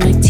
my teeth.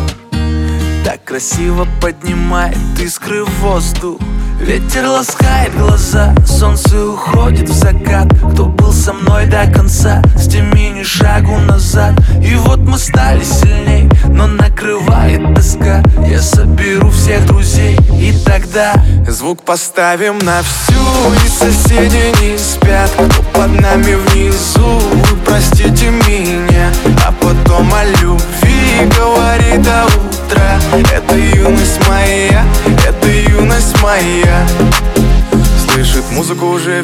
красиво поднимает искры в воздух. Ветер ласкает глаза, солнце уходит в закат. Кто был со мной до конца, сними ни шагу назад. И вот мы стали сильней, но накрывает тоска. Я соберу всех друзей и тогда Звук поставим на всю, и соседи не спят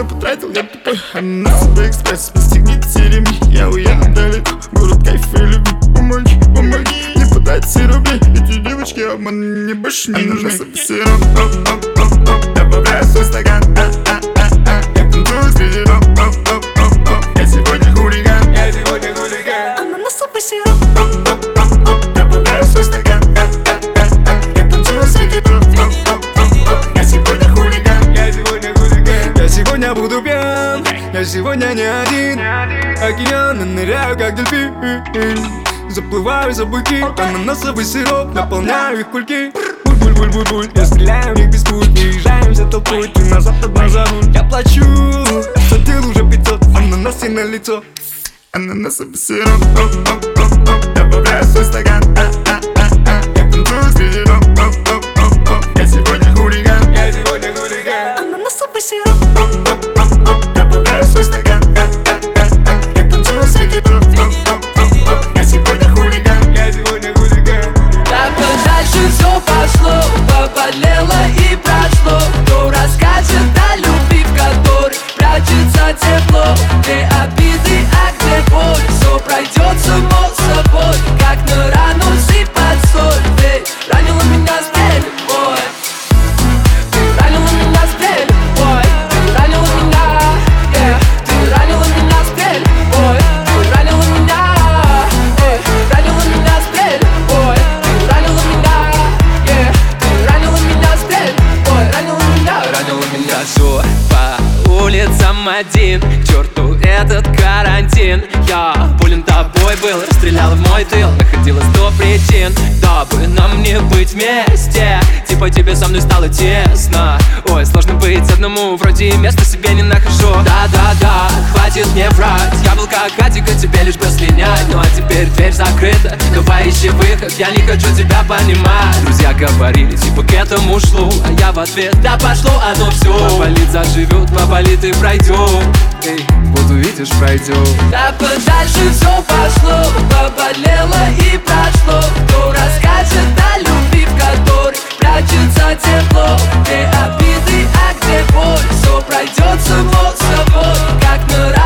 все потратил, я тупой. Анас до экспресс, постигните ремни Я уеду далеко, город кайф и любви. Помоги, помоги, не подай все рубли Эти девочки обман мне больше не нужны. Добавляю свой стакан, да, сегодня не один. Океаны ныряю, как дельфин. Заплываю за буки Ананасовый сироп, наполняю их кульки Буль-буль-буль-буль, я стреляю в них без пуль. Выезжаем за толпой, ты назад, одна за руль Я плачу, заплатил уже 500 Ананасы на лицо. Ананасовый сироп, Добавляю свой стакан, а-а-а-а Я танцую с Я сегодня хулиган, я сегодня хулиган. Ананасовый сироп, оп-оп-оп-оп Добавляю свой улицам один. К черту этот карантин. Я болен тобой был, стрелял в мой тыл. Находилось сто причин, дабы нам не быть вместе. Типа тебе со мной стало тесно. Ой, сложно быть одному, вроде места себе не нахожу. Да-да-да, хватит мне врать. Я был как Атика, тебе лишь бы слинять Ну а теперь дверь закрыта, давай ищи выход Я не хочу тебя понимать. Друзья говорили, типа к этому шло А я в ответ, да пошло оно все Поболит заживет, ты и пройдет Эй, вот увидишь, пройдет Да подальше все пошло, поболело и прошло. Кто расскажет о любви, в которой прячется тепло? Где обиды, а где боль, все пройдет само собой Как на